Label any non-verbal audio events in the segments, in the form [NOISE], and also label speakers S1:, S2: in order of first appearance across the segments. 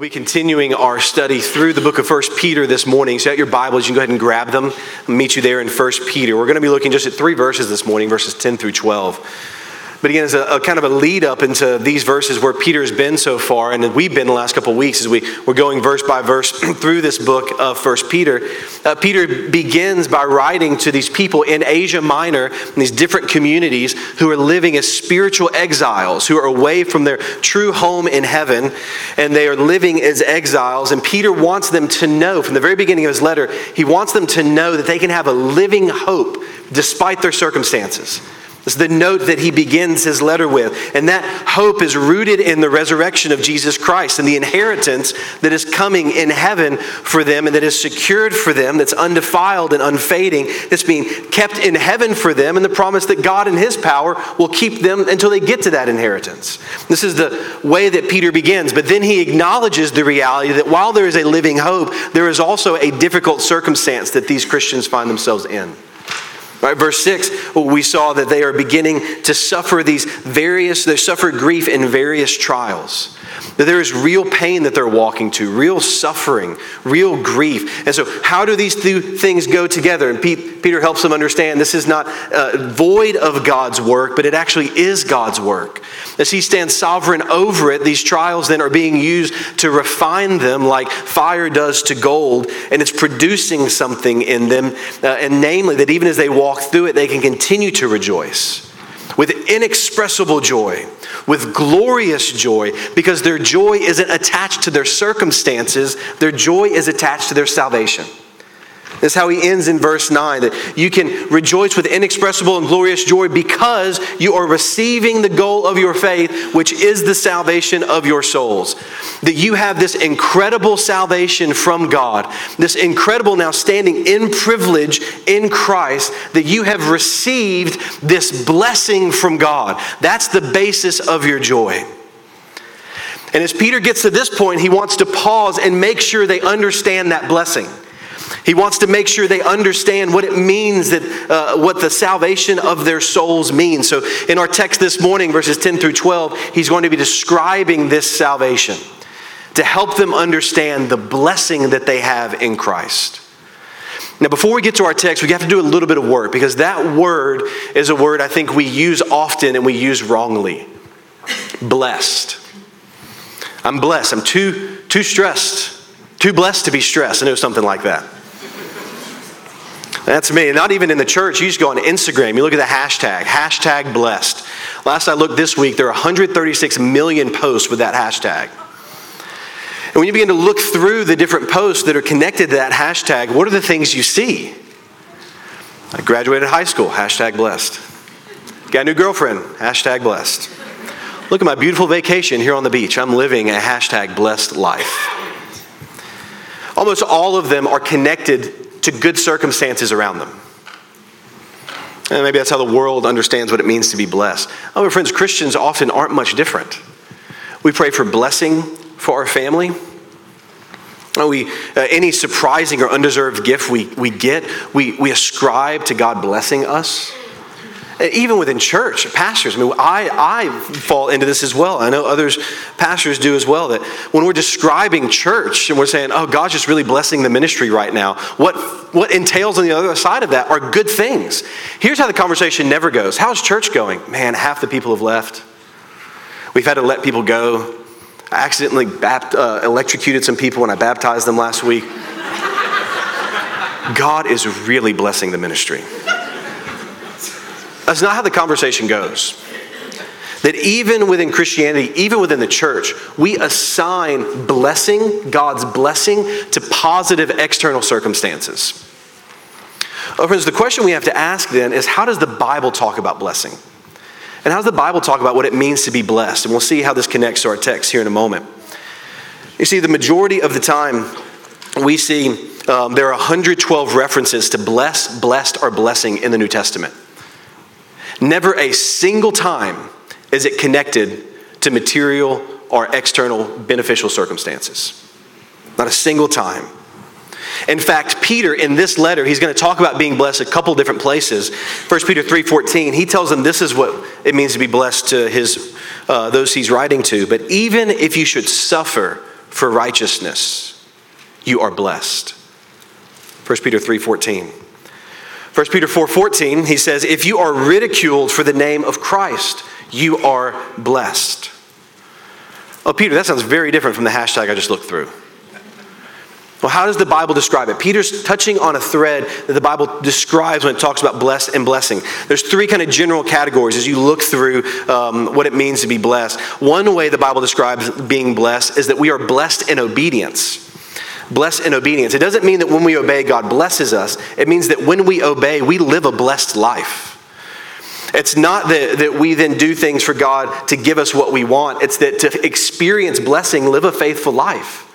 S1: We'll be continuing our study through the book of First Peter this morning. So, at your Bibles, you can go ahead and grab them. I'll meet you there in First Peter. We're going to be looking just at three verses this morning, verses 10 through 12. But again, as a, a, kind of a lead up into these verses where Peter has been so far, and we've been the last couple of weeks as we, we're going verse by verse [CLEARS THROAT] through this book of First Peter. Uh, Peter begins by writing to these people in Asia Minor, in these different communities who are living as spiritual exiles, who are away from their true home in heaven, and they are living as exiles. And Peter wants them to know, from the very beginning of his letter, he wants them to know that they can have a living hope despite their circumstances. Is the note that he begins his letter with. And that hope is rooted in the resurrection of Jesus Christ and the inheritance that is coming in heaven for them and that is secured for them, that's undefiled and unfading, that's being kept in heaven for them, and the promise that God in his power will keep them until they get to that inheritance. This is the way that Peter begins. But then he acknowledges the reality that while there is a living hope, there is also a difficult circumstance that these Christians find themselves in. Right, verse 6, we saw that they are beginning to suffer these various, they suffer grief in various trials. That there is real pain that they're walking to, real suffering, real grief. And so, how do these two things go together? And Peter helps them understand this is not uh, void of God's work, but it actually is God's work. As He stands sovereign over it, these trials then are being used to refine them like fire does to gold, and it's producing something in them. Uh, and namely, that even as they walk through it, they can continue to rejoice with inexpressible joy, with glorious joy, because their joy isn't attached to their circumstances, their joy is attached to their salvation. That's how he ends in verse 9 that you can rejoice with inexpressible and glorious joy because you are receiving the goal of your faith, which is the salvation of your souls. That you have this incredible salvation from God, this incredible now standing in privilege in Christ, that you have received this blessing from God. That's the basis of your joy. And as Peter gets to this point, he wants to pause and make sure they understand that blessing. He wants to make sure they understand what it means that uh, what the salvation of their souls means. So in our text this morning, verses 10 through 12, he's going to be describing this salvation to help them understand the blessing that they have in Christ. Now, before we get to our text, we have to do a little bit of work because that word is a word I think we use often and we use wrongly. Blessed. I'm blessed. I'm too, too stressed, too blessed to be stressed. I know something like that. That's me. Not even in the church. You just go on Instagram. You look at the hashtag, hashtag blessed. Last I looked this week, there are 136 million posts with that hashtag. And when you begin to look through the different posts that are connected to that hashtag, what are the things you see? I graduated high school, hashtag blessed. Got a new girlfriend, hashtag blessed. Look at my beautiful vacation here on the beach. I'm living a hashtag blessed life. Almost all of them are connected to good circumstances around them. And maybe that's how the world understands what it means to be blessed. Oh, my friends, Christians often aren't much different. We pray for blessing for our family. We, uh, any surprising or undeserved gift we, we get, we, we ascribe to God blessing us. Even within church, pastors, I mean, I, I fall into this as well. I know others, pastors do as well, that when we're describing church and we're saying, oh, God's just really blessing the ministry right now, what, what entails on the other side of that are good things. Here's how the conversation never goes How's church going? Man, half the people have left. We've had to let people go. I accidentally bapt, uh, electrocuted some people when I baptized them last week. [LAUGHS] God is really blessing the ministry. That's not how the conversation goes. That even within Christianity, even within the church, we assign blessing, God's blessing, to positive external circumstances. Oh, friends, the question we have to ask then is how does the Bible talk about blessing? And how does the Bible talk about what it means to be blessed? And we'll see how this connects to our text here in a moment. You see, the majority of the time, we see um, there are 112 references to bless, blessed, or blessing in the New Testament. Never a single time is it connected to material or external beneficial circumstances. Not a single time. In fact, Peter in this letter, he's going to talk about being blessed a couple different places. 1 Peter 3:14, he tells them this is what it means to be blessed to his uh, those he's writing to. But even if you should suffer for righteousness, you are blessed. 1 Peter 3:14. 1 Peter 4:14, he says, "If you are ridiculed for the name of Christ, you are blessed." Oh, Peter, that sounds very different from the hashtag I just looked through. Well, how does the Bible describe it? Peter's touching on a thread that the Bible describes when it talks about blessed and blessing. There's three kind of general categories as you look through um, what it means to be blessed. One way the Bible describes being blessed is that we are blessed in obedience. Blessed in obedience. It doesn't mean that when we obey, God blesses us. It means that when we obey, we live a blessed life. It's not that, that we then do things for God to give us what we want, it's that to experience blessing, live a faithful life.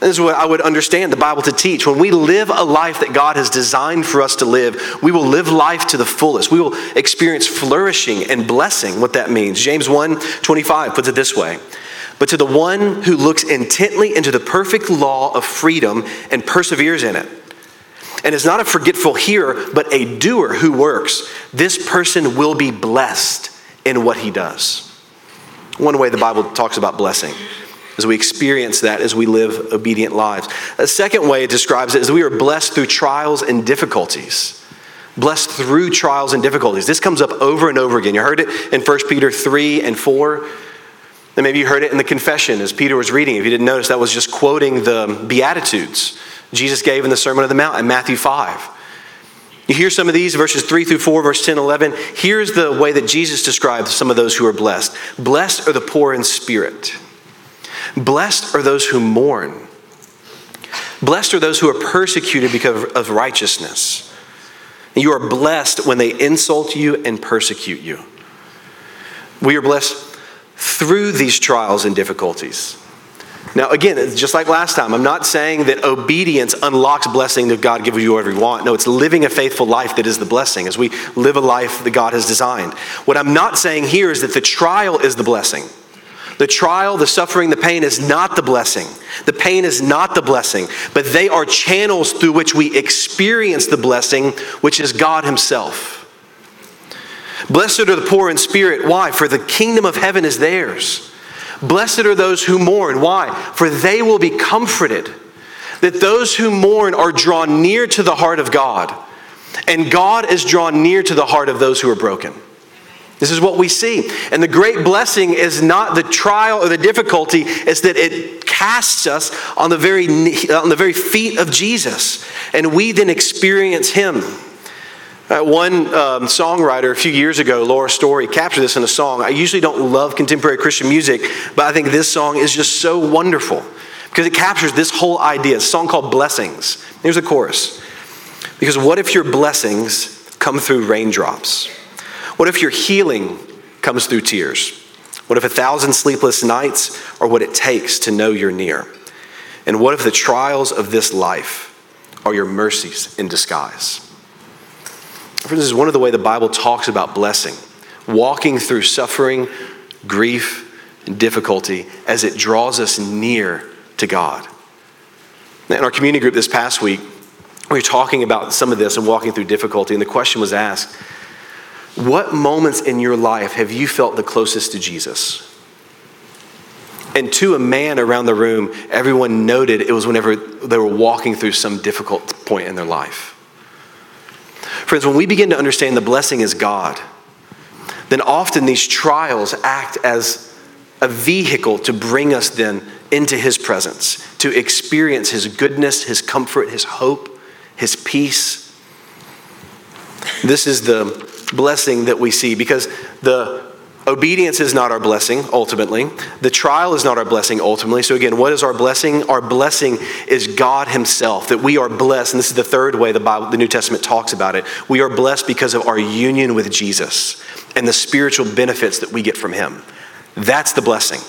S1: This is what I would understand the Bible to teach. When we live a life that God has designed for us to live, we will live life to the fullest. We will experience flourishing and blessing, what that means. James 1 25 puts it this way But to the one who looks intently into the perfect law of freedom and perseveres in it, and is not a forgetful hearer, but a doer who works, this person will be blessed in what he does. One way the Bible talks about blessing as we experience that as we live obedient lives. A second way it describes it is we are blessed through trials and difficulties. Blessed through trials and difficulties. This comes up over and over again. You heard it in 1 Peter 3 and 4. And maybe you heard it in the confession as Peter was reading. If you didn't notice, that was just quoting the Beatitudes Jesus gave in the Sermon on the Mount in Matthew 5. You hear some of these, verses 3 through 4, verse 10, 11. Here's the way that Jesus describes some of those who are blessed Blessed are the poor in spirit. Blessed are those who mourn. Blessed are those who are persecuted because of righteousness. You are blessed when they insult you and persecute you. We are blessed through these trials and difficulties. Now, again, just like last time, I'm not saying that obedience unlocks blessing that God gives you whatever you want. No, it's living a faithful life that is the blessing as we live a life that God has designed. What I'm not saying here is that the trial is the blessing. The trial, the suffering, the pain is not the blessing. The pain is not the blessing, but they are channels through which we experience the blessing, which is God Himself. Blessed are the poor in spirit. Why? For the kingdom of heaven is theirs. Blessed are those who mourn. Why? For they will be comforted. That those who mourn are drawn near to the heart of God, and God is drawn near to the heart of those who are broken. This is what we see. And the great blessing is not the trial or the difficulty, it's that it casts us on the very, on the very feet of Jesus. And we then experience Him. Uh, one um, songwriter a few years ago, Laura Story, captured this in a song. I usually don't love contemporary Christian music, but I think this song is just so wonderful because it captures this whole idea. It's a song called Blessings. Here's a chorus. Because what if your blessings come through raindrops? What if your healing comes through tears? What if a thousand sleepless nights are what it takes to know you're near? And what if the trials of this life are your mercies in disguise? This is one of the way the Bible talks about blessing, walking through suffering, grief, and difficulty as it draws us near to God. In our community group this past week, we were talking about some of this and walking through difficulty, and the question was asked what moments in your life have you felt the closest to Jesus? And to a man around the room, everyone noted it was whenever they were walking through some difficult point in their life. Friends, when we begin to understand the blessing is God, then often these trials act as a vehicle to bring us then into His presence, to experience His goodness, His comfort, His hope, His peace. This is the blessing that we see because the obedience is not our blessing ultimately. The trial is not our blessing ultimately. So, again, what is our blessing? Our blessing is God Himself, that we are blessed. And this is the third way the, Bible, the New Testament talks about it. We are blessed because of our union with Jesus and the spiritual benefits that we get from Him. That's the blessing.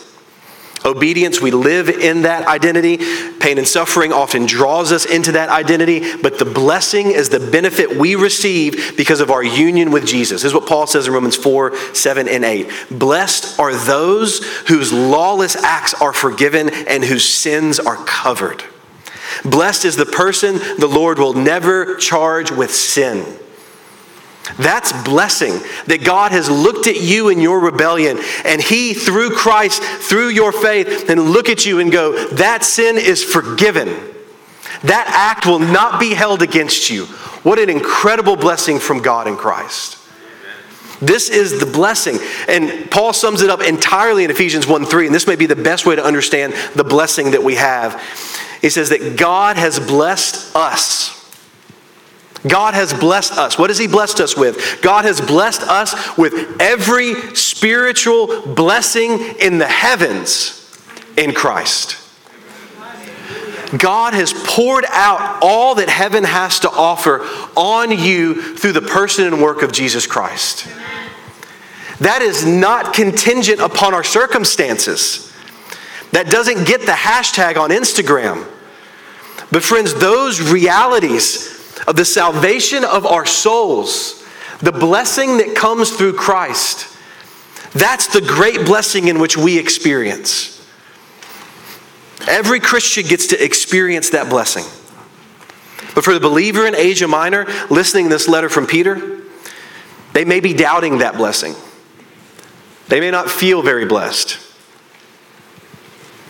S1: Obedience, we live in that identity. Pain and suffering often draws us into that identity, but the blessing is the benefit we receive because of our union with Jesus. This is what Paul says in Romans 4 7 and 8. Blessed are those whose lawless acts are forgiven and whose sins are covered. Blessed is the person the Lord will never charge with sin. That's blessing that God has looked at you in your rebellion and He, through Christ, through your faith, and look at you and go, that sin is forgiven. That act will not be held against you. What an incredible blessing from God in Christ. This is the blessing. And Paul sums it up entirely in Ephesians 1 3, and this may be the best way to understand the blessing that we have. He says that God has blessed us God has blessed us. What has He blessed us with? God has blessed us with every spiritual blessing in the heavens in Christ. God has poured out all that heaven has to offer on you through the person and work of Jesus Christ. That is not contingent upon our circumstances. That doesn't get the hashtag on Instagram. But, friends, those realities of the salvation of our souls, the blessing that comes through Christ, that's the great blessing in which we experience. Every Christian gets to experience that blessing. But for the believer in Asia Minor listening this letter from Peter, they may be doubting that blessing. They may not feel very blessed.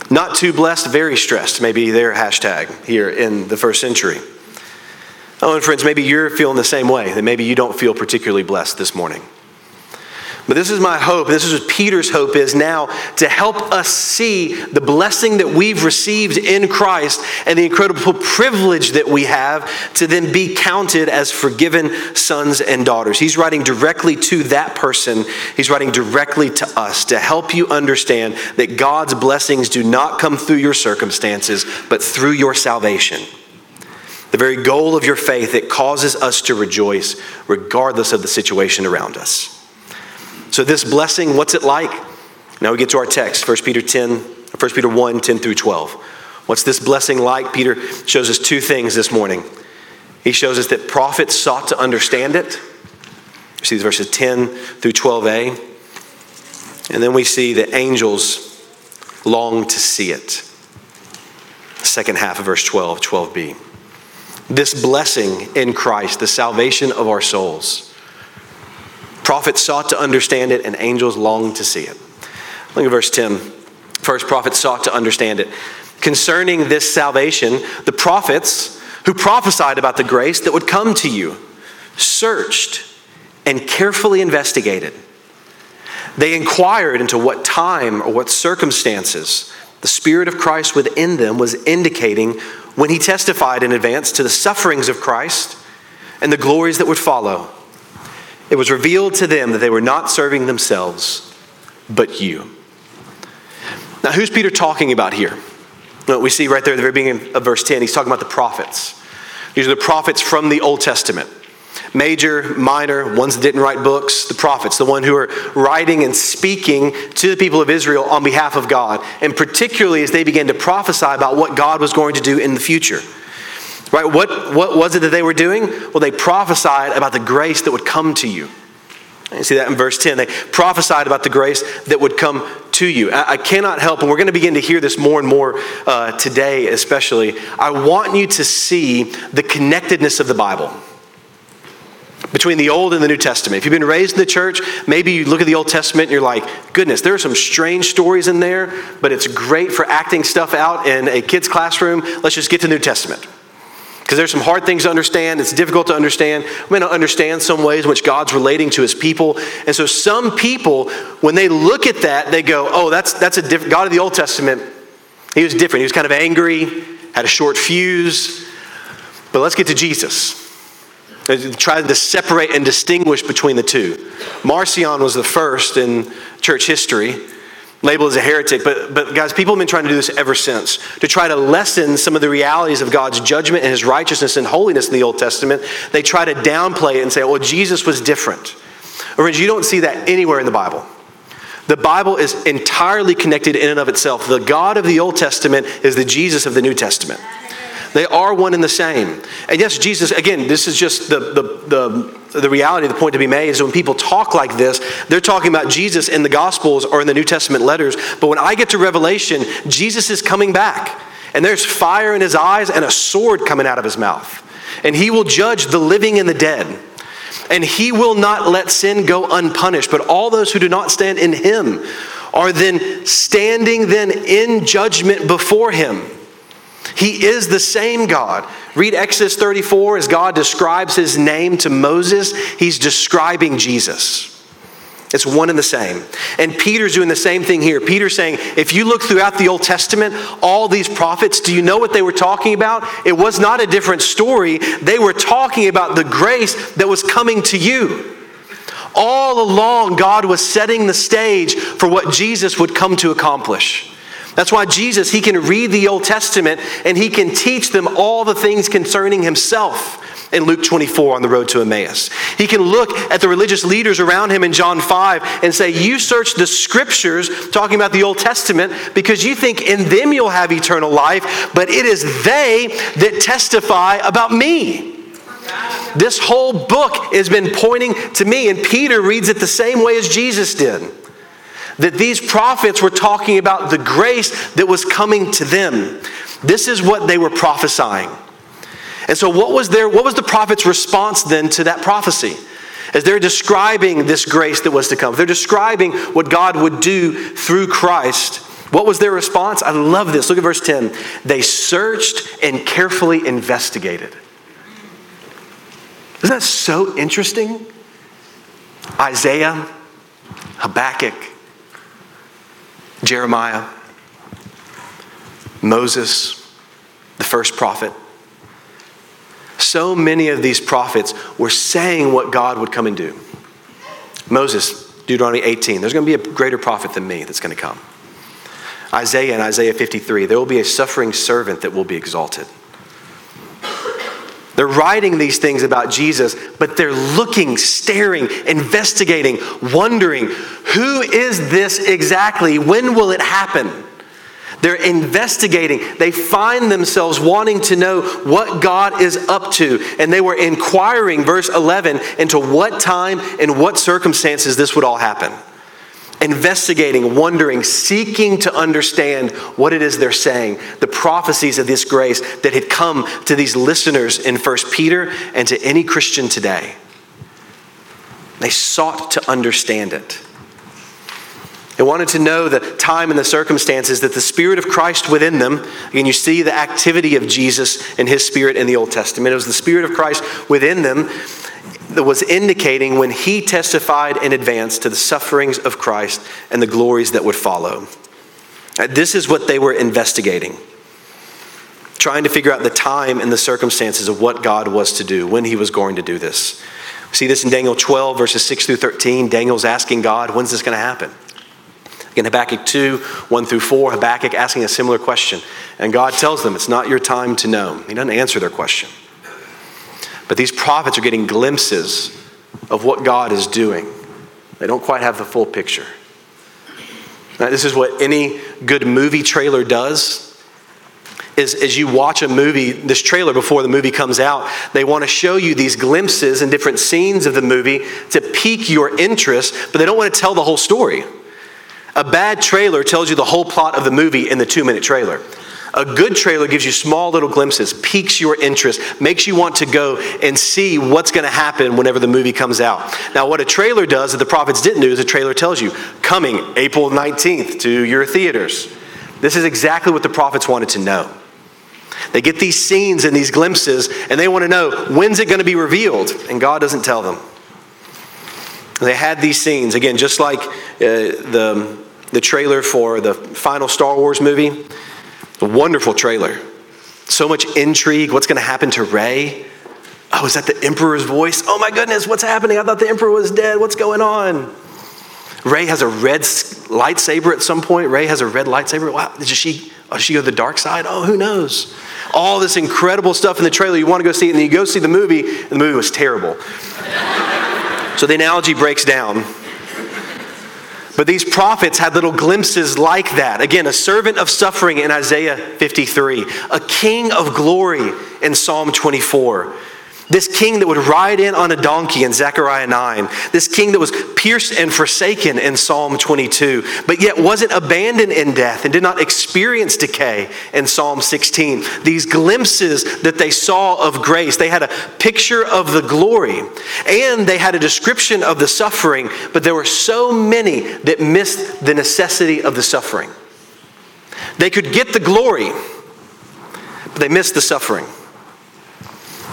S1: Not too blessed, very stressed, maybe their hashtag here in the first century. Oh, and friends, maybe you're feeling the same way, that maybe you don't feel particularly blessed this morning. But this is my hope. This is what Peter's hope is now to help us see the blessing that we've received in Christ and the incredible privilege that we have to then be counted as forgiven sons and daughters. He's writing directly to that person, he's writing directly to us to help you understand that God's blessings do not come through your circumstances, but through your salvation the very goal of your faith that causes us to rejoice regardless of the situation around us. So, this blessing, what's it like? Now we get to our text, 1 Peter 10, 1 Peter 1, 10 through 12. What's this blessing like? Peter shows us two things this morning. He shows us that prophets sought to understand it. You see verses 10 through 12a. And then we see that angels long to see it. Second half of verse 12, 12b this blessing in Christ, the salvation of our souls. Prophets sought to understand it, and angels longed to see it. Look at verse 10. First, prophets sought to understand it. Concerning this salvation, the prophets who prophesied about the grace that would come to you searched and carefully investigated. They inquired into what time or what circumstances the Spirit of Christ within them was indicating when he testified in advance to the sufferings of Christ and the glories that would follow. It was revealed to them that they were not serving themselves, but you. Now, who's Peter talking about here? We see right there at the very beginning of verse 10, he's talking about the prophets. These are the prophets from the Old Testament major, minor, ones that didn't write books, the prophets, the one who are writing and speaking to the people of Israel on behalf of God, and particularly as they began to prophesy about what God was going to do in the future. Right? What, what was it that they were doing? Well, they prophesied about the grace that would come to you. You see that in verse 10. They prophesied about the grace that would come to you. I, cannot help, and we're going to begin to hear this more and more uh, today, especially. I want you to see the connectedness of the Bible between the Old and the New Testament. If you've been raised in the church, maybe you look at the Old Testament and you're like, goodness, there are some strange stories in there, but it's great for acting stuff out in a kid's classroom. Let's just get to the New Testament. Because there's some hard things to understand. It's difficult to understand. We may not understand some ways in which God's relating to his people. And so some people, when they look at that, they go, oh, that's, that's a different, God of the Old Testament, he was different. He was kind of angry, had a short fuse. But let's get to Jesus trying to separate and distinguish between the two. Marcion was the first in church history, labeled as a heretic, but, but guys, people have been trying to do this ever since to try to lessen some of the realities of God's judgment and his righteousness and holiness in the Old Testament. They try to downplay it and say, well, Jesus was different. Friends, you don't see that anywhere in the Bible. The Bible is entirely connected in and of itself. The God of the Old Testament is the Jesus of the New Testament. They are one and the same. And yes, Jesus, again, this is just the, the, the, the reality, the point to be made is when people talk like this, they're talking about Jesus in the Gospels or in the New Testament letters. But when I get to Revelation, Jesus is coming back. And there's fire in his eyes and a sword coming out of his mouth. And he will judge the living and the dead. and he will not let sin go unpunished. But all those who do not stand in him are then standing then in judgment before him. He is the same God. Read Exodus 34 as God describes his name to Moses, he's describing Jesus. It's one and the same. And Peter's doing the same thing here. Peter's saying, if you look throughout the Old Testament, all these prophets, do you know what they were talking about? It was not a different story. They were talking about the grace that was coming to you. All along, God was setting the stage for what Jesus would come to accomplish. That's why Jesus, he can read the Old Testament and he can teach them all the things concerning himself in Luke 24 on the road to Emmaus. He can look at the religious leaders around him in John 5 and say, You search the scriptures, talking about the Old Testament, because you think in them you'll have eternal life, but it is they that testify about me. This whole book has been pointing to me, and Peter reads it the same way as Jesus did. That these prophets were talking about the grace that was coming to them. This is what they were prophesying. And so, what was, their, what was the prophet's response then to that prophecy? As they're describing this grace that was to come, they're describing what God would do through Christ. What was their response? I love this. Look at verse 10. They searched and carefully investigated. Isn't that so interesting? Isaiah, Habakkuk, Jeremiah, Moses, the first prophet. So many of these prophets were saying what God would come and do. Moses, Deuteronomy 18, there's going to be a greater prophet than me that's going to come. Isaiah and Isaiah 53, there will be a suffering servant that will be exalted. They're writing these things about Jesus, but they're looking, staring, investigating, wondering who is this exactly? When will it happen? They're investigating. They find themselves wanting to know what God is up to. And they were inquiring, verse 11, into what time and what circumstances this would all happen. Investigating, wondering, seeking to understand what it is they're saying, the prophecies of this grace that had come to these listeners in 1 Peter and to any Christian today. They sought to understand it. They wanted to know the time and the circumstances that the Spirit of Christ within them, again, you see the activity of Jesus and His Spirit in the Old Testament. It was the Spirit of Christ within them that was indicating when He testified in advance to the sufferings of Christ and the glories that would follow. Uh, this is what they were investigating, trying to figure out the time and the circumstances of what God was to do, when He was going to do this. We see this in Daniel 12, verses 6 through 13. Daniel's asking God, when's this going to happen? In Habakkuk 2, 1 through 4, Habakkuk asking a similar question. And God tells them, it's not your time to know. He doesn't answer their question. But these prophets are getting glimpses of what God is doing. They don't quite have the full picture. Now, this is what any good movie trailer does. Is as you watch a movie, this trailer before the movie comes out, they want to show you these glimpses and different scenes of the movie to pique your interest, but they don't want to tell the whole story. A bad trailer tells you the whole plot of the movie in the two minute trailer. A good trailer gives you small little glimpses, piques your interest, makes you want to go and see what's going to happen whenever the movie comes out. Now, what a trailer does that the prophets didn't do is a trailer tells you, coming April 19th to your theaters. This is exactly what the prophets wanted to know. They get these scenes and these glimpses, and they want to know when's it going to be revealed, and God doesn't tell them. They had these scenes, again, just like uh, the, the trailer for the final Star Wars movie. A wonderful trailer. So much intrigue. What's going to happen to Rey? Oh, is that the Emperor's voice? Oh my goodness, what's happening? I thought the Emperor was dead. What's going on? Rey has a red lightsaber at some point. Rey has a red lightsaber. Wow, did she, oh, did she go to the dark side? Oh, who knows? All this incredible stuff in the trailer. You want to go see it, and then you go see the movie, and the movie was terrible. [LAUGHS] So the analogy breaks down. But these prophets had little glimpses like that. Again, a servant of suffering in Isaiah 53, a king of glory in Psalm 24. This king that would ride in on a donkey in Zechariah 9. This king that was pierced and forsaken in Psalm 22, but yet wasn't abandoned in death and did not experience decay in Psalm 16. These glimpses that they saw of grace, they had a picture of the glory and they had a description of the suffering, but there were so many that missed the necessity of the suffering. They could get the glory, but they missed the suffering.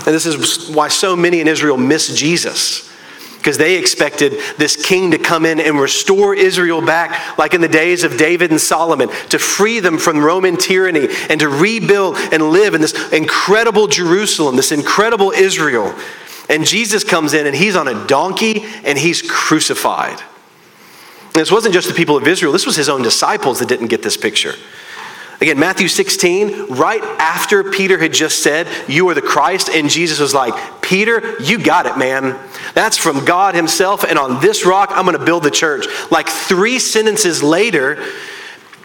S1: And this is why so many in Israel miss Jesus. Because they expected this king to come in and restore Israel back, like in the days of David and Solomon, to free them from Roman tyranny and to rebuild and live in this incredible Jerusalem, this incredible Israel. And Jesus comes in and he's on a donkey and he's crucified. And this wasn't just the people of Israel, this was his own disciples that didn't get this picture. Again, Matthew 16, right after Peter had just said, You are the Christ, and Jesus was like, Peter, you got it, man. That's from God Himself, and on this rock, I'm going to build the church. Like three sentences later,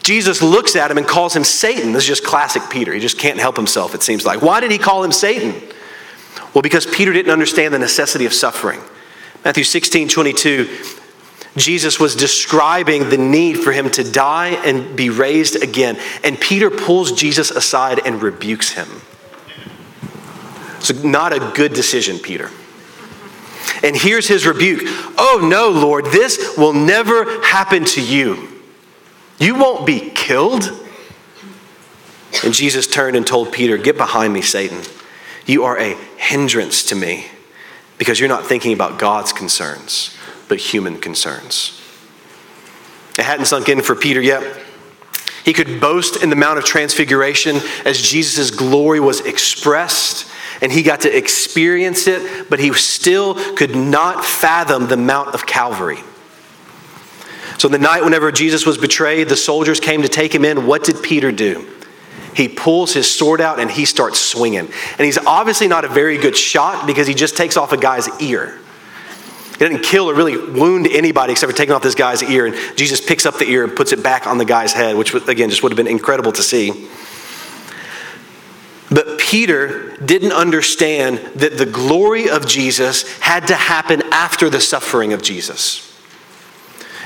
S1: Jesus looks at him and calls him Satan. This is just classic Peter. He just can't help himself, it seems like. Why did he call him Satan? Well, because Peter didn't understand the necessity of suffering. Matthew 16, 22, Jesus was describing the need for him to die and be raised again. And Peter pulls Jesus aside and rebukes him. So, not a good decision, Peter. And here's his rebuke Oh, no, Lord, this will never happen to you. You won't be killed. And Jesus turned and told Peter, Get behind me, Satan. You are a hindrance to me because you're not thinking about God's concerns but human concerns. It hadn't sunk in for Peter yet. He could boast in the Mount of Transfiguration as Jesus' glory was expressed and he got to experience it, but he still could not fathom the Mount of Calvary. So, the night whenever Jesus was betrayed, the soldiers came to take him in. What did Peter do? He pulls his sword out and he starts swinging. And he's obviously not a very good shot because he just takes off a guy's ear. He didn't kill or really wound anybody except for taking off this guy's ear. And Jesus picks up the ear and puts it back on the guy's head, which, again, just would have been incredible to see. But Peter didn't understand that the glory of Jesus had to happen after the suffering of Jesus.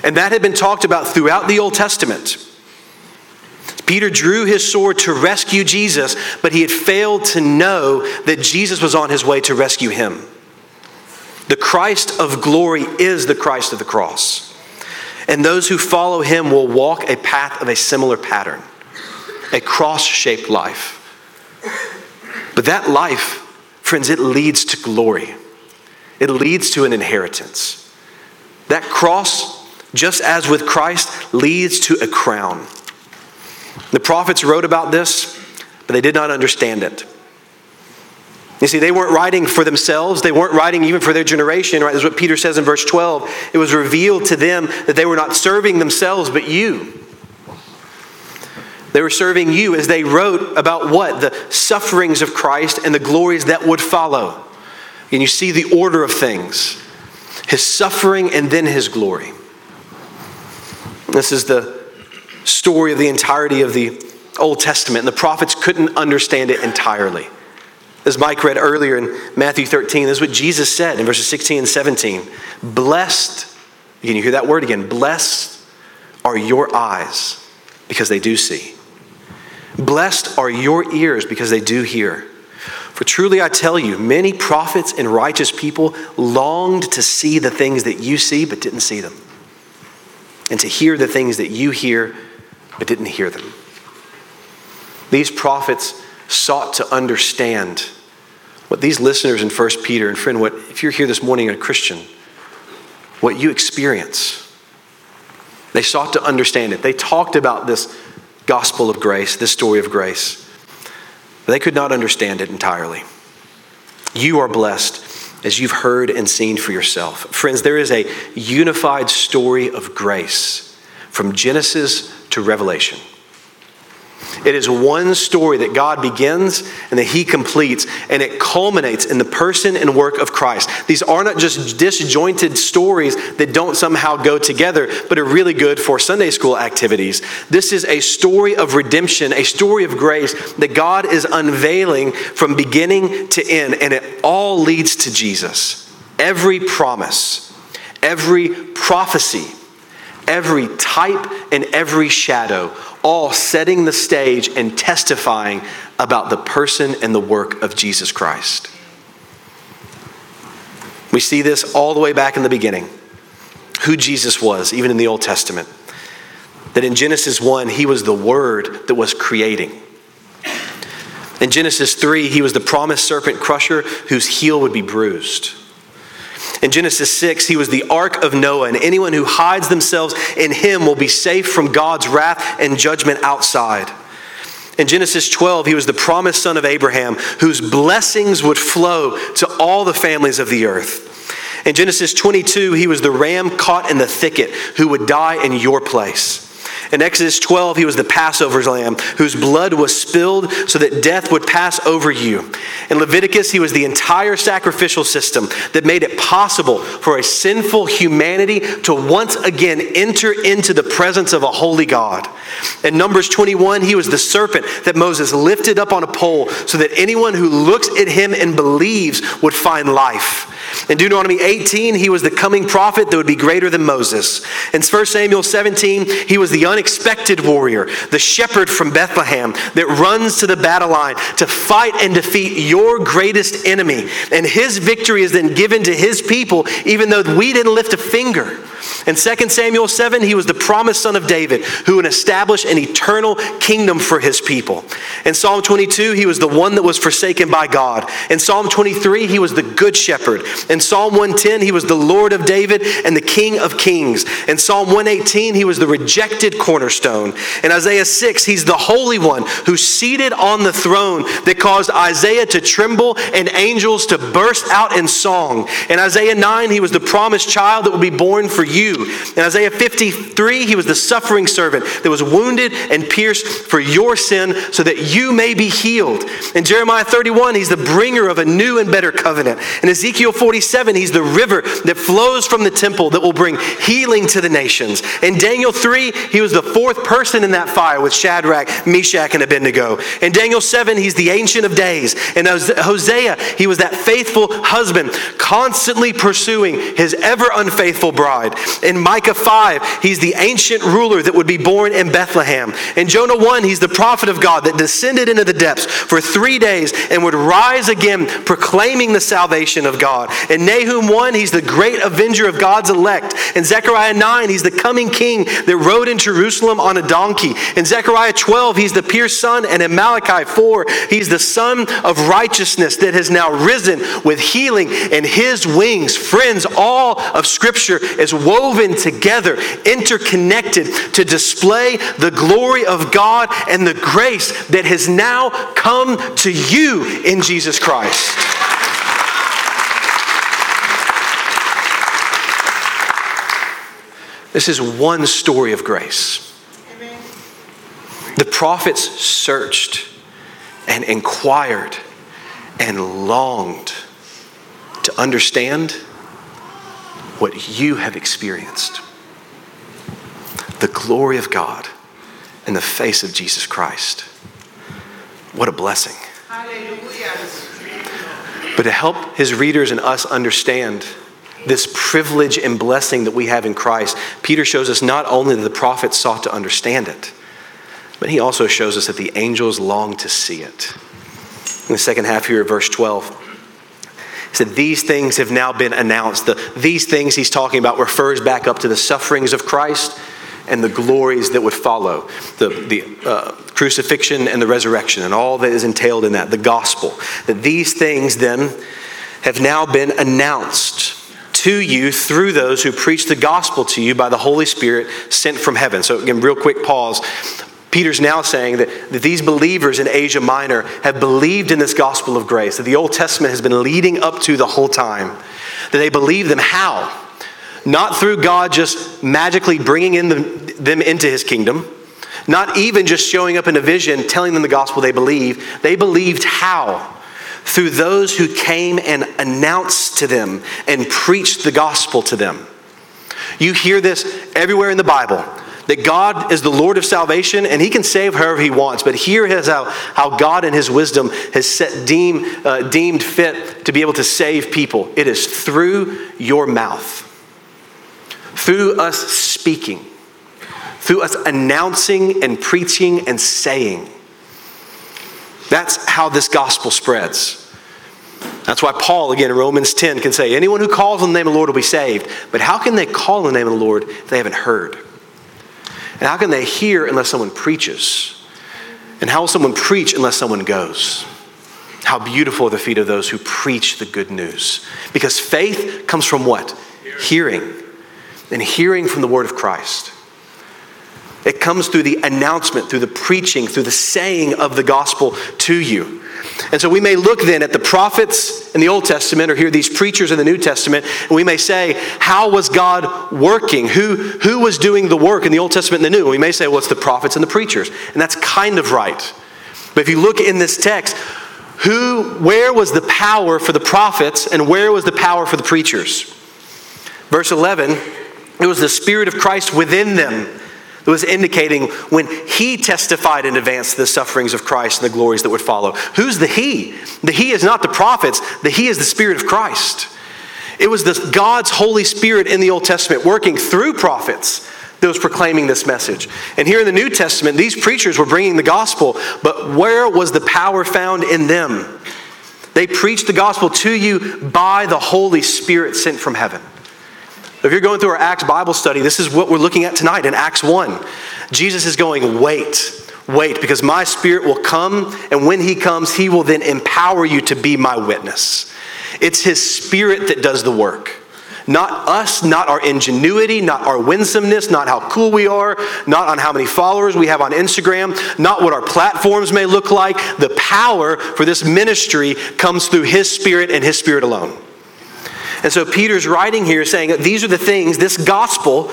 S1: And that had been talked about throughout the Old Testament. Peter drew his sword to rescue Jesus, but he had failed to know that Jesus was on his way to rescue him. The Christ of glory is the Christ of the cross. And those who follow him will walk a path of a similar pattern, a cross shaped life. But that life, friends, it leads to glory, it leads to an inheritance. That cross, just as with Christ, leads to a crown. The prophets wrote about this, but they did not understand it. You see, they weren't writing for themselves. They weren't writing even for their generation, right? That's what Peter says in verse 12. It was revealed to them that they were not serving themselves, but you. They were serving you as they wrote about what? The sufferings of Christ and the glories that would follow. And you see the order of things his suffering and then his glory. This is the story of the entirety of the Old Testament, and the prophets couldn't understand it entirely. As Mike read earlier in Matthew 13, this is what Jesus said in verses 16 and 17. Blessed, can you hear that word again? Blessed are your eyes because they do see. Blessed are your ears because they do hear. For truly I tell you, many prophets and righteous people longed to see the things that you see but didn't see them, and to hear the things that you hear but didn't hear them. These prophets sought to understand what these listeners in 1 Peter, and friend, what if you're here this morning a Christian, what you experience. They sought to understand it. They talked about this gospel of grace, this story of grace. They could not understand it entirely. You are blessed as you've heard and seen for yourself. Friends, there is a unified story of grace from Genesis to Revelation. It is one story that God begins and that He completes, and it culminates in the person and work of Christ. These are not just disjointed stories that don't somehow go together, but are really good for Sunday school activities. This is a story of redemption, a story of grace that God is unveiling from beginning to end, and it all leads to Jesus. Every promise, every prophecy, every type, and every shadow, all setting the stage and testifying about the person and the work of Jesus Christ. We see this all the way back in the beginning who Jesus was, even in the Old Testament. That in Genesis 1, he was the Word that was creating. In Genesis 3, he was the promised serpent crusher whose heel would be bruised. In Genesis 6, he was the ark of Noah, and anyone who hides themselves in him will be safe from God's wrath and judgment outside. In Genesis 12, he was the promised son of Abraham, whose blessings would flow to all the families of the earth. In Genesis 22, he was the ram caught in the thicket who would die in your place. In Exodus 12, he was the Passover's lamb whose blood was spilled so that death would pass over you. In Leviticus, he was the entire sacrificial system that made it possible for a sinful humanity to once again enter into the presence of a holy God. In Numbers 21, he was the serpent that Moses lifted up on a pole so that anyone who looks at him and believes would find life. In Deuteronomy 18, he was the coming prophet that would be greater than Moses. In 1 Samuel 17, he was the unexpected warrior, the shepherd from Bethlehem that runs to the battle line to fight and defeat your greatest enemy. And his victory is then given to his people, even though we didn't lift a finger. In 2 Samuel 7, he was the promised son of David who would establish an eternal kingdom for his people. In Psalm 22, he was the one that was forsaken by God. In Psalm 23, he was the good shepherd. In Psalm 110, he was the Lord of David and the King of kings. In Psalm 118, he was the rejected cornerstone. In Isaiah 6, he's the Holy One who's seated on the throne that caused Isaiah to tremble and angels to burst out in song. In Isaiah 9, he was the promised child that would be born for you. In Isaiah 53, he was the suffering servant that was wounded and pierced for your sin so that you may be healed. In Jeremiah 31, he's the bringer of a new and better covenant. In Ezekiel 47, he's the river that flows from the temple that will bring healing to the nations. In Daniel 3, he was the fourth person in that fire with Shadrach, Meshach, and Abednego. In Daniel 7, he's the Ancient of Days. In Hosea, he was that faithful husband constantly pursuing his ever unfaithful bride. In Micah 5, he's the ancient ruler that would be born in Bethlehem. In Jonah 1, he's the prophet of God that descended into the depths for three days and would rise again proclaiming the salvation of God. In Nahum 1, he's the great avenger of God's elect. In Zechariah 9, he's the coming king that rode in Jerusalem on a donkey. In Zechariah 12, he's the pierced son. And in Malachi 4, he's the sun of righteousness that has now risen with healing in his wings. Friends, all of Scripture is woven together, interconnected to display the glory of God and the grace that has now come to you in Jesus Christ. This is one story of grace. The prophets searched and inquired and longed to understand what you have experienced the glory of God in the face of Jesus Christ. What a blessing. But to help his readers and us understand this privilege and blessing that we have in Christ, Peter shows us not only that the prophets sought to understand it, but he also shows us that the angels long to see it. In the second half here of verse 12, he said, These things have now been announced. The, these things he's talking about refers back up to the sufferings of Christ and the glories that would follow the, the uh, crucifixion and the resurrection and all that is entailed in that, the gospel. That these things then have now been announced to you through those who preach the gospel to you by the Holy Spirit sent from heaven. So, again, real quick pause. Peter's now saying that, that these believers in Asia Minor have believed in this gospel of grace, that the Old Testament has been leading up to the whole time. That they believe them how? Not through God just magically bringing in the, them into his kingdom, Not even just showing up in a vision, telling them the gospel they believe. They believed how? Through those who came and announced to them and preached the gospel to them. You hear this everywhere in the Bible that God is the Lord of salvation and He can save whoever He wants. But here is how, how God in His wisdom has set, deem, uh, deemed fit to be able to save people it is through your mouth, through us speaking, through us announcing and preaching and saying. That's how this gospel spreads. That's why Paul, again, in Romans 10, can say, Anyone who calls on the name of the Lord will be saved. But how can they call on the name of the Lord if they haven't heard? And how can they hear unless someone preaches? And how will someone preach unless someone goes? How beautiful are the feet of those who preach the good news. Because faith comes from what? Hearing. And hearing from the word of Christ. It comes through the announcement, through the preaching, through the saying of the gospel to you. And so we may look then at the prophets in the Old Testament or hear these preachers in the New Testament, and we may say, How was God working? Who, who was doing the work in the Old Testament and the New? And we may say, Well, it's the prophets and the preachers. And that's kind of right. But if you look in this text, who, where was the power for the prophets and where was the power for the preachers? Verse 11, it was the Spirit of Christ within them it was indicating when he testified in advance to the sufferings of Christ and the glories that would follow. Who's the he? The he is not the prophets, the he is the Spirit of Christ. It was the, God's Holy Spirit in the Old Testament working through prophets that was proclaiming this message. And here in the New Testament, these preachers were bringing the gospel, but where was the power found in them? They preached the gospel to you by the Holy Spirit sent from heaven. If you're going through our Acts Bible study, this is what we're looking at tonight in Acts 1. Jesus is going, wait, wait, because my spirit will come, and when he comes, he will then empower you to be my witness. It's his spirit that does the work. Not us, not our ingenuity, not our winsomeness, not how cool we are, not on how many followers we have on Instagram, not what our platforms may look like. The power for this ministry comes through His Spirit and His Spirit alone. And so Peter's writing here saying these are the things, this gospel,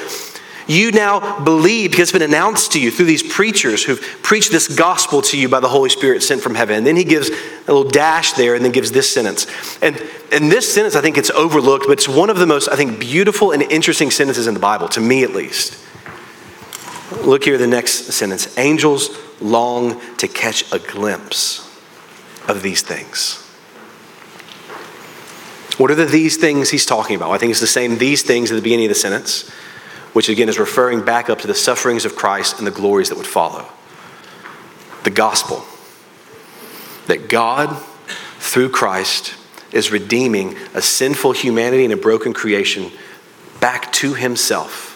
S1: you now believe because it's been announced to you through these preachers who've preached this gospel to you by the Holy Spirit sent from heaven. And then he gives a little dash there and then gives this sentence. And in this sentence, I think it's overlooked, but it's one of the most, I think, beautiful and interesting sentences in the Bible, to me at least. Look here, the next sentence Angels long to catch a glimpse of these things. What are the these things he's talking about? I think it's the same these things at the beginning of the sentence, which again is referring back up to the sufferings of Christ and the glories that would follow. The gospel that God, through Christ, is redeeming a sinful humanity and a broken creation back to himself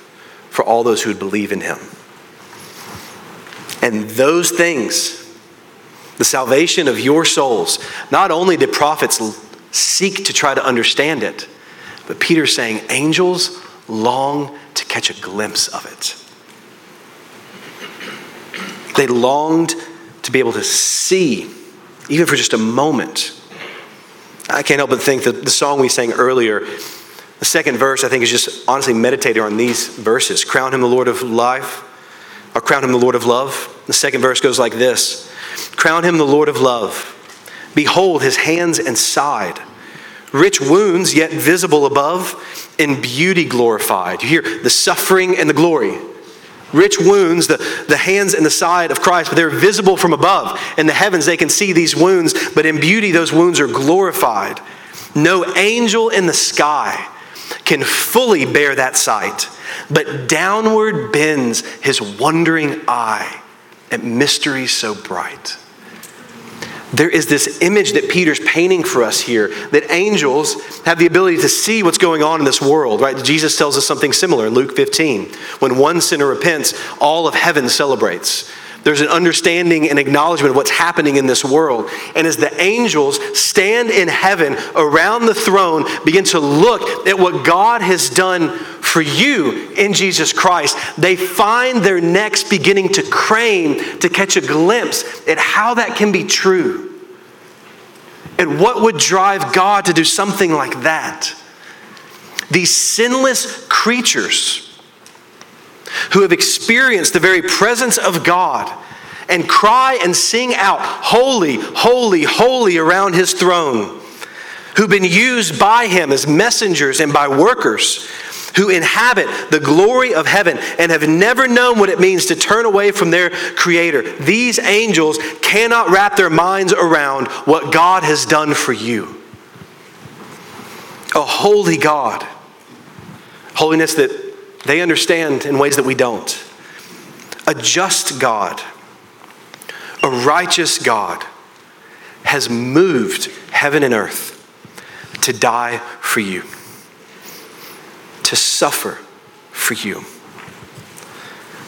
S1: for all those who would believe in him. And those things, the salvation of your souls, not only did prophets seek to try to understand it. But Peter's saying angels long to catch a glimpse of it. They longed to be able to see, even for just a moment. I can't help but think that the song we sang earlier, the second verse, I think, is just honestly meditating on these verses. Crown him the Lord of life, or crown him the Lord of love. The second verse goes like this Crown him the Lord of love Behold his hands and side, rich wounds yet visible above, in beauty glorified. You hear the suffering and the glory. Rich wounds, the, the hands and the side of Christ, but they're visible from above. In the heavens, they can see these wounds, but in beauty, those wounds are glorified. No angel in the sky can fully bear that sight, but downward bends his wondering eye at mysteries so bright there is this image that Peter's painting for us here that angels have the ability to see what's going on in this world, right? Jesus tells us something similar in Luke 15. When one sinner repents, all of heaven celebrates. There's an understanding and acknowledgement of what's happening in this world. And as the angels stand in heaven around the throne, begin to look at what God has done for you in Jesus Christ, they find their necks beginning to crane to catch a glimpse at how that can be true. And what would drive God to do something like that? These sinless creatures who have experienced the very presence of God and cry and sing out, Holy, holy, holy around his throne, who've been used by him as messengers and by workers who inhabit the glory of heaven and have never known what it means to turn away from their Creator. These angels cannot wrap their minds around what God has done for you. A holy God, holiness that they understand in ways that we don't, a just God, a righteous God has moved heaven and earth to die for you to suffer for you,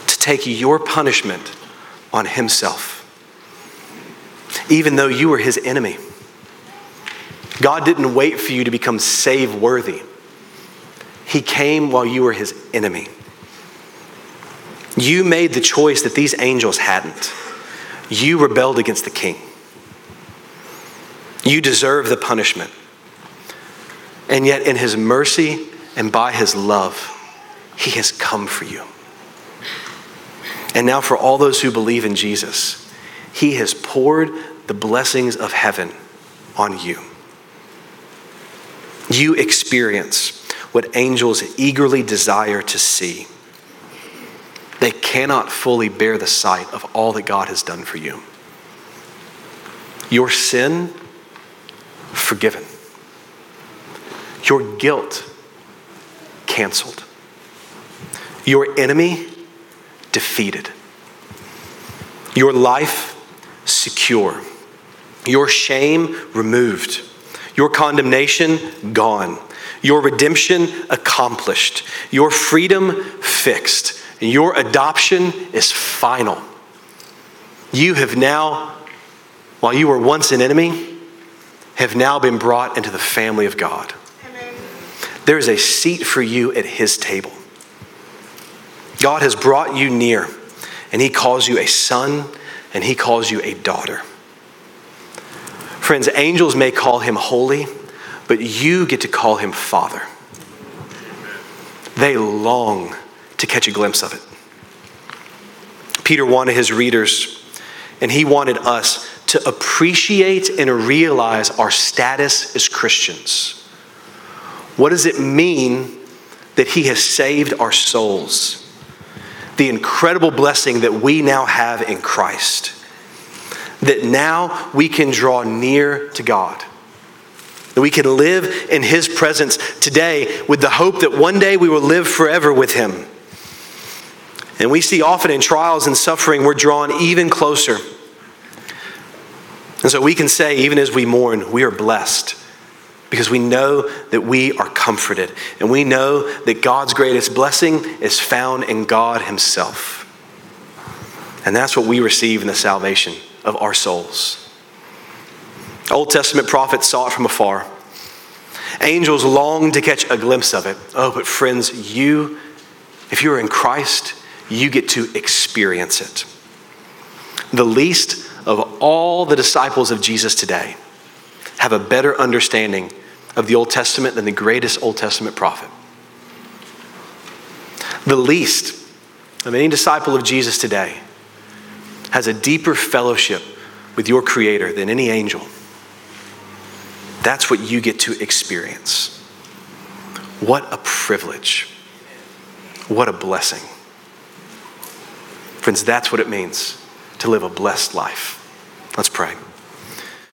S1: to take your punishment on himself, even though you were his enemy. God didn't wait for you to become save worthy. He came while you were his enemy. You made the choice that these angels hadn't. You rebelled against the king. You deserve the punishment. And yet, in his mercy and by his love, he has come for you. And now, for all those who believe in Jesus, he has poured the blessings of heaven on you. You experience what angels eagerly desire to see. They cannot fully bear the sight of all that God has done for you. Your sin, forgiven. Your guilt, canceled. Your enemy, defeated. Your life, secure. Your shame, removed. Your condemnation, gone. Your redemption, accomplished. Your freedom, fixed. Your adoption is final. You have now, while you were once an enemy, have now been brought into the family of God. There is a seat for you at his table. God has brought you near, and he calls you a son, and he calls you a daughter. Friends, angels may call him holy, but you get to call him father. They long to catch a glimpse of it. Peter wanted his readers, and he wanted us to appreciate and realize our status as Christians. What does it mean that He has saved our souls? The incredible blessing that we now have in Christ. That now we can draw near to God. That we can live in His presence today with the hope that one day we will live forever with Him. And we see often in trials and suffering, we're drawn even closer. And so we can say, even as we mourn, we are blessed because we know that we are comforted and we know that God's greatest blessing is found in God Himself. And that's what we receive in the salvation of our souls. Old Testament prophets saw it from afar. Angels longed to catch a glimpse of it. Oh, but friends, you, if you're in Christ, you get to experience it. The least of all the disciples of Jesus today have a better understanding of the Old Testament than the greatest Old Testament prophet. The least of any disciple of Jesus today has a deeper fellowship with your Creator than any angel. That's what you get to experience. What a privilege. What a blessing. Friends, that's what it means to live a blessed life. Let's pray.